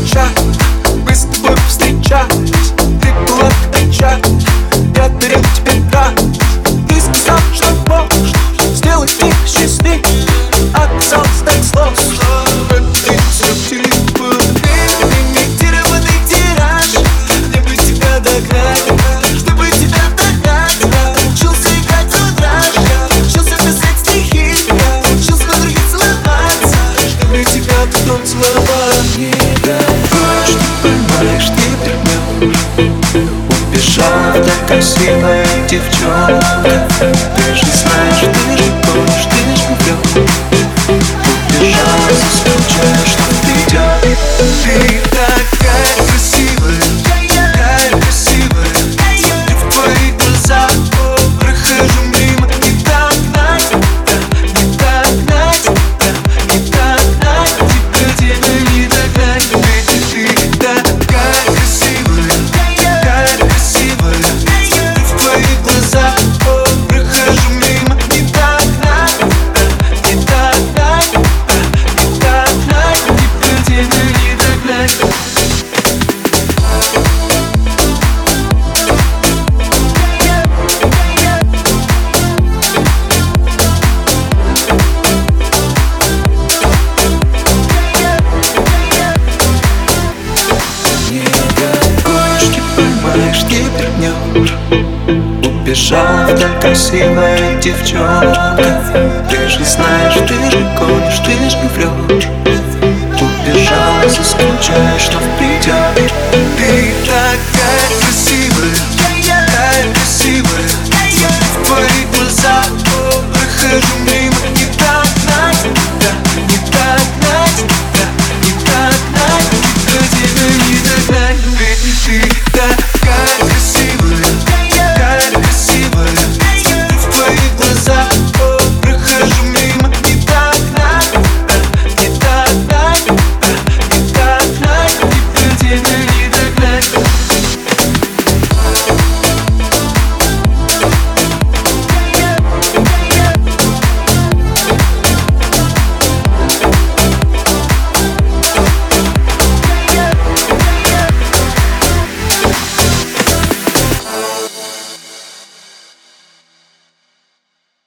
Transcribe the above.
начать Мы с тобой встречались Ты была тогда Я дарил тебе драк Ты сказал, что можешь Сделать их счастливым Оказалось так сложно Это инициатива красивая девчонка. Ты же знаешь, ты же помнишь, ты же врешь Убежала, заскучаешь, что придет Ты Вдаль красивая девчонка. Ты же знаешь, ты же гонишь, ты же врешь Убежала, заскучаешь, что придет Ты